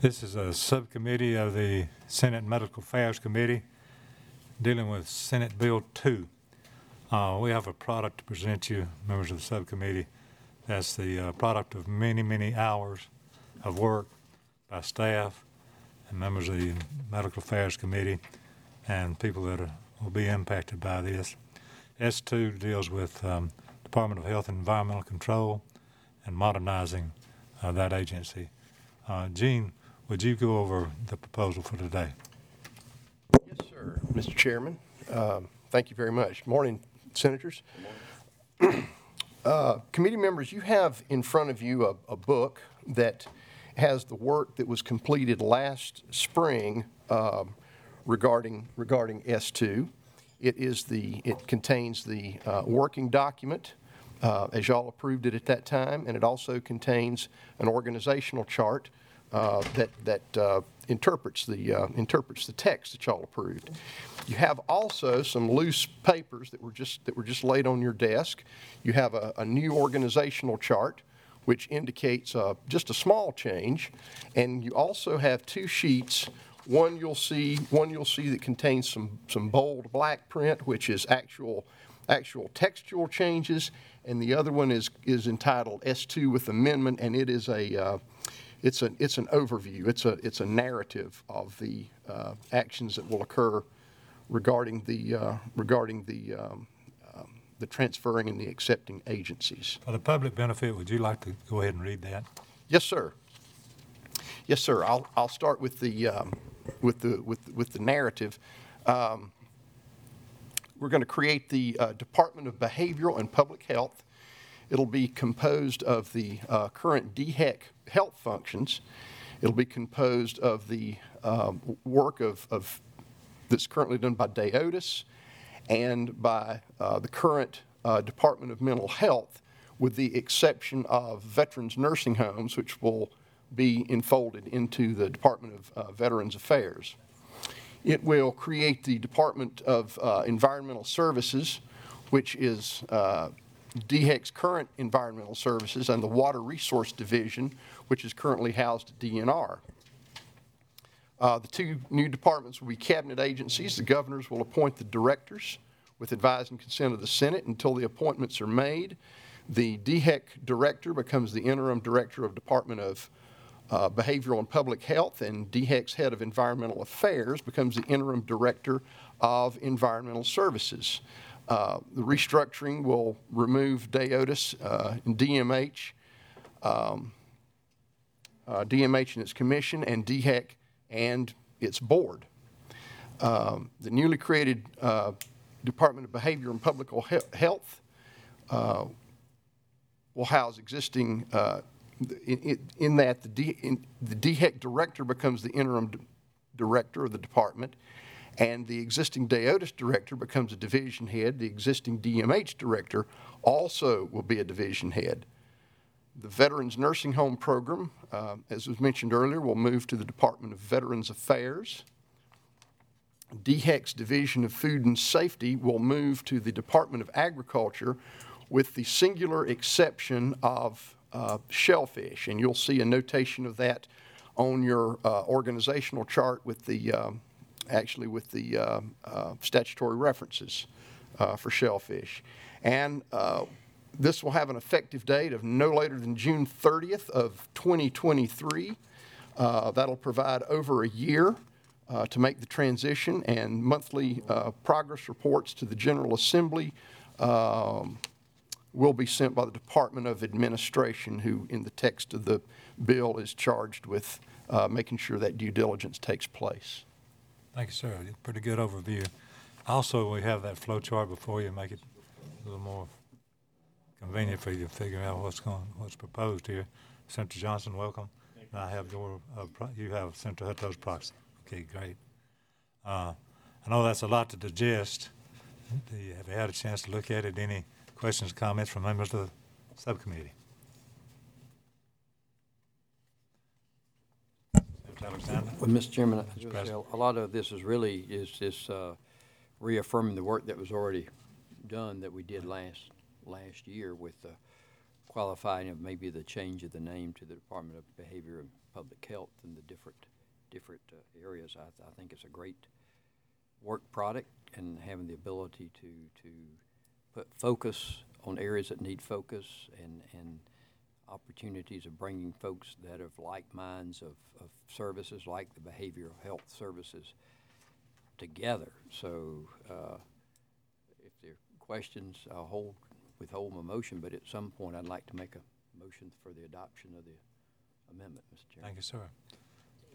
This is a subcommittee of the Senate Medical Affairs Committee dealing with Senate Bill 2. Uh, We have a product to present you, members of the subcommittee. That's the uh, product of many, many hours of work by staff and members of the Medical Affairs Committee and people that are- will be impacted by this. S2 deals with um, Department of Health and Environmental Control and modernizing uh, that agency. Uh, Gene, would you go over the proposal for today? Yes, sir. Mr. Chairman, um, thank you very much. Morning, Senators. Uh, Committee members, you have in front of you a, a book that has the work that was completed last spring um, regarding, regarding S2. It is the, it contains the uh, working document, uh, as y'all approved it at that time, and it also contains an organizational chart uh, that, that uh, interprets the, uh, interprets the text that y'all approved. You have also some loose papers that were just, that were just laid on your desk. You have a, a new organizational chart, which indicates uh, just a small change. And you also have two sheets. One you'll see, one you'll see that contains some, some bold black print, which is actual, actual textual changes. And the other one is, is entitled S2 with amendment, and it is a, uh, it's a, it's an overview. It's a, it's a narrative of the uh, actions that will occur regarding the, uh, regarding the, um, um, the transferring and the accepting agencies. For the public benefit, would you like to go ahead and read that? Yes, sir. Yes, sir. I'll, I'll start with the, um, with the, with, with the narrative. Um, We're going to create the uh, Department of Behavioral and Public Health. It'll be composed of the uh, current DHEC health functions. It'll be composed of the um, work of, of, that's currently done by DAODAS and by uh, the current uh, Department of Mental Health, with the exception of veterans nursing homes, which will be enfolded into the Department of uh, Veterans Affairs. It will create the Department of uh, Environmental Services, which is uh, DHEC's current environmental services, and the Water Resource Division, which is currently housed at DNR. Uh, The two new departments will be cabinet agencies. The governors will appoint the directors with advice and consent of the Senate until the appointments are made. The DHEC director becomes the interim director of Department of uh, Behavioral and Public Health, and DHEC's head of environmental affairs becomes the interim director of environmental services. Uh, The restructuring will remove DAODAS uh, and DMH uh, DMH and its commission, and DHEC and its board. Um, The newly created uh, Department of Behavior and Public Health uh, will house existing, uh, in- in in that, the D- in- the DHEC director becomes the interim d- director of the department, and the existing DAODAS director becomes a division head. The existing DMH director also will be a division head. The Veterans Nursing Home Program, uh, as was mentioned earlier, will move to the Department of Veterans Affairs. DHEC's Division of Food and Safety will move to the Department of Agriculture with the singular exception of uh, shellfish. And you'll see a notation of that on your uh, organizational chart with the, um, actually with the uh, uh, statutory references uh, for shellfish. And uh, this will have an effective date of no later than June 30th of 2023. Uh, That'll provide over a year to make the transition, and monthly progress reports to the General Assembly um, will be sent by the Department of Administration, who, in the text of the bill, is charged with uh, making sure that due diligence takes place. Thank you, sir. Pretty good overview. Also, we have that flow chart before you, make it a little more convenient for you to figure out what's going, what's proposed here. Senator Johnson, welcome. I have your, uh, pro- you have Senator Hutto's proxy. Okay, great. Uh, I know that's a lot to digest. Do you, have you had a chance to look at it? Any questions, comments from members of the subcommittee? Alexander? Well, Mr. Chairman, I was gonna say, a lot of this is really, is this uh, reaffirming the work that was already done that we did last, last year with the qualifying of maybe the change of the name to the Department of Behavior and Public Health and the different, different uh, areas. I, I think it's a great work product and having the ability to, to put focus on areas that need focus and, and opportunities of bringing folks that have like minds of, of services like the behavioral health services together. So, uh, if there are questions, I'll hold, withhold my motion, but at some point, I'd like to make a motion for the adoption of the amendment, Mr. Chairman. Thank you, sir.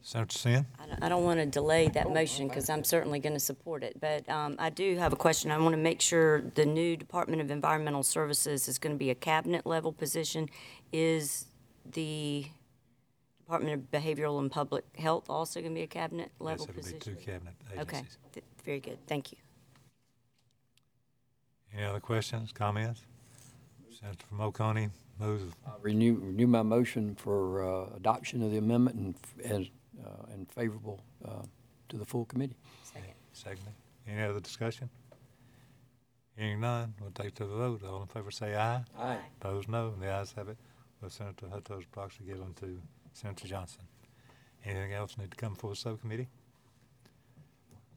Senator Senn? I don't- I don't want to delay that motion because I'm certainly going to support it. But um, I do have a question. I want to make sure the new Department of Environmental Services is going to be a cabinet-level position. Is the Department of Behavioral and Public Health also going to be a cabinet-level Yes, it'll be position? two cabinet Okay, agencies. Th- very good. Thank you. Any other questions, comments? Senator from Oconee moves, I'll Renew, renew my motion for uh, adoption of the amendment and, f- as, uh, and favorable uh, to the full committee. Second. secondly. Any other discussion? Hearing none, we'll take to the vote. All in favor say aye. Aye. Opposed, no. The ayes have it. With Senator Hutto's proxy given to Senator Johnson. Anything else need to come before the subcommittee?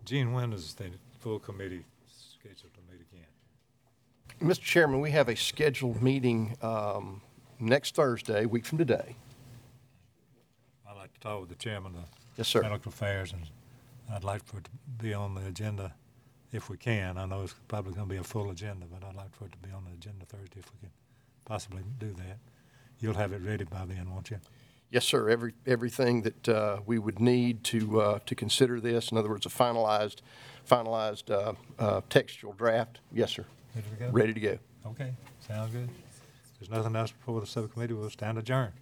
Gene, when is the full committee scheduled to meet again? Mr. Chairman, we have a scheduled meeting um, next Thursday, a week from today. To talk with the chairman of Yes, sir. Medical Affairs, and I'd like for it to be on the agenda if we can. I know it's probably going to be a full agenda, but I'd like for it to be on the agenda Thursday if we can possibly do that. You'll have it ready by then, won't you? Yes, sir. Every, everything that uh, we would need to, uh, to consider this, in other words, a finalized, finalized uh, uh, textual draft. Yes, sir. Ready to go? Ready to go. Okay, sounds good. If there's nothing else before the subcommittee, we'll stand adjourned.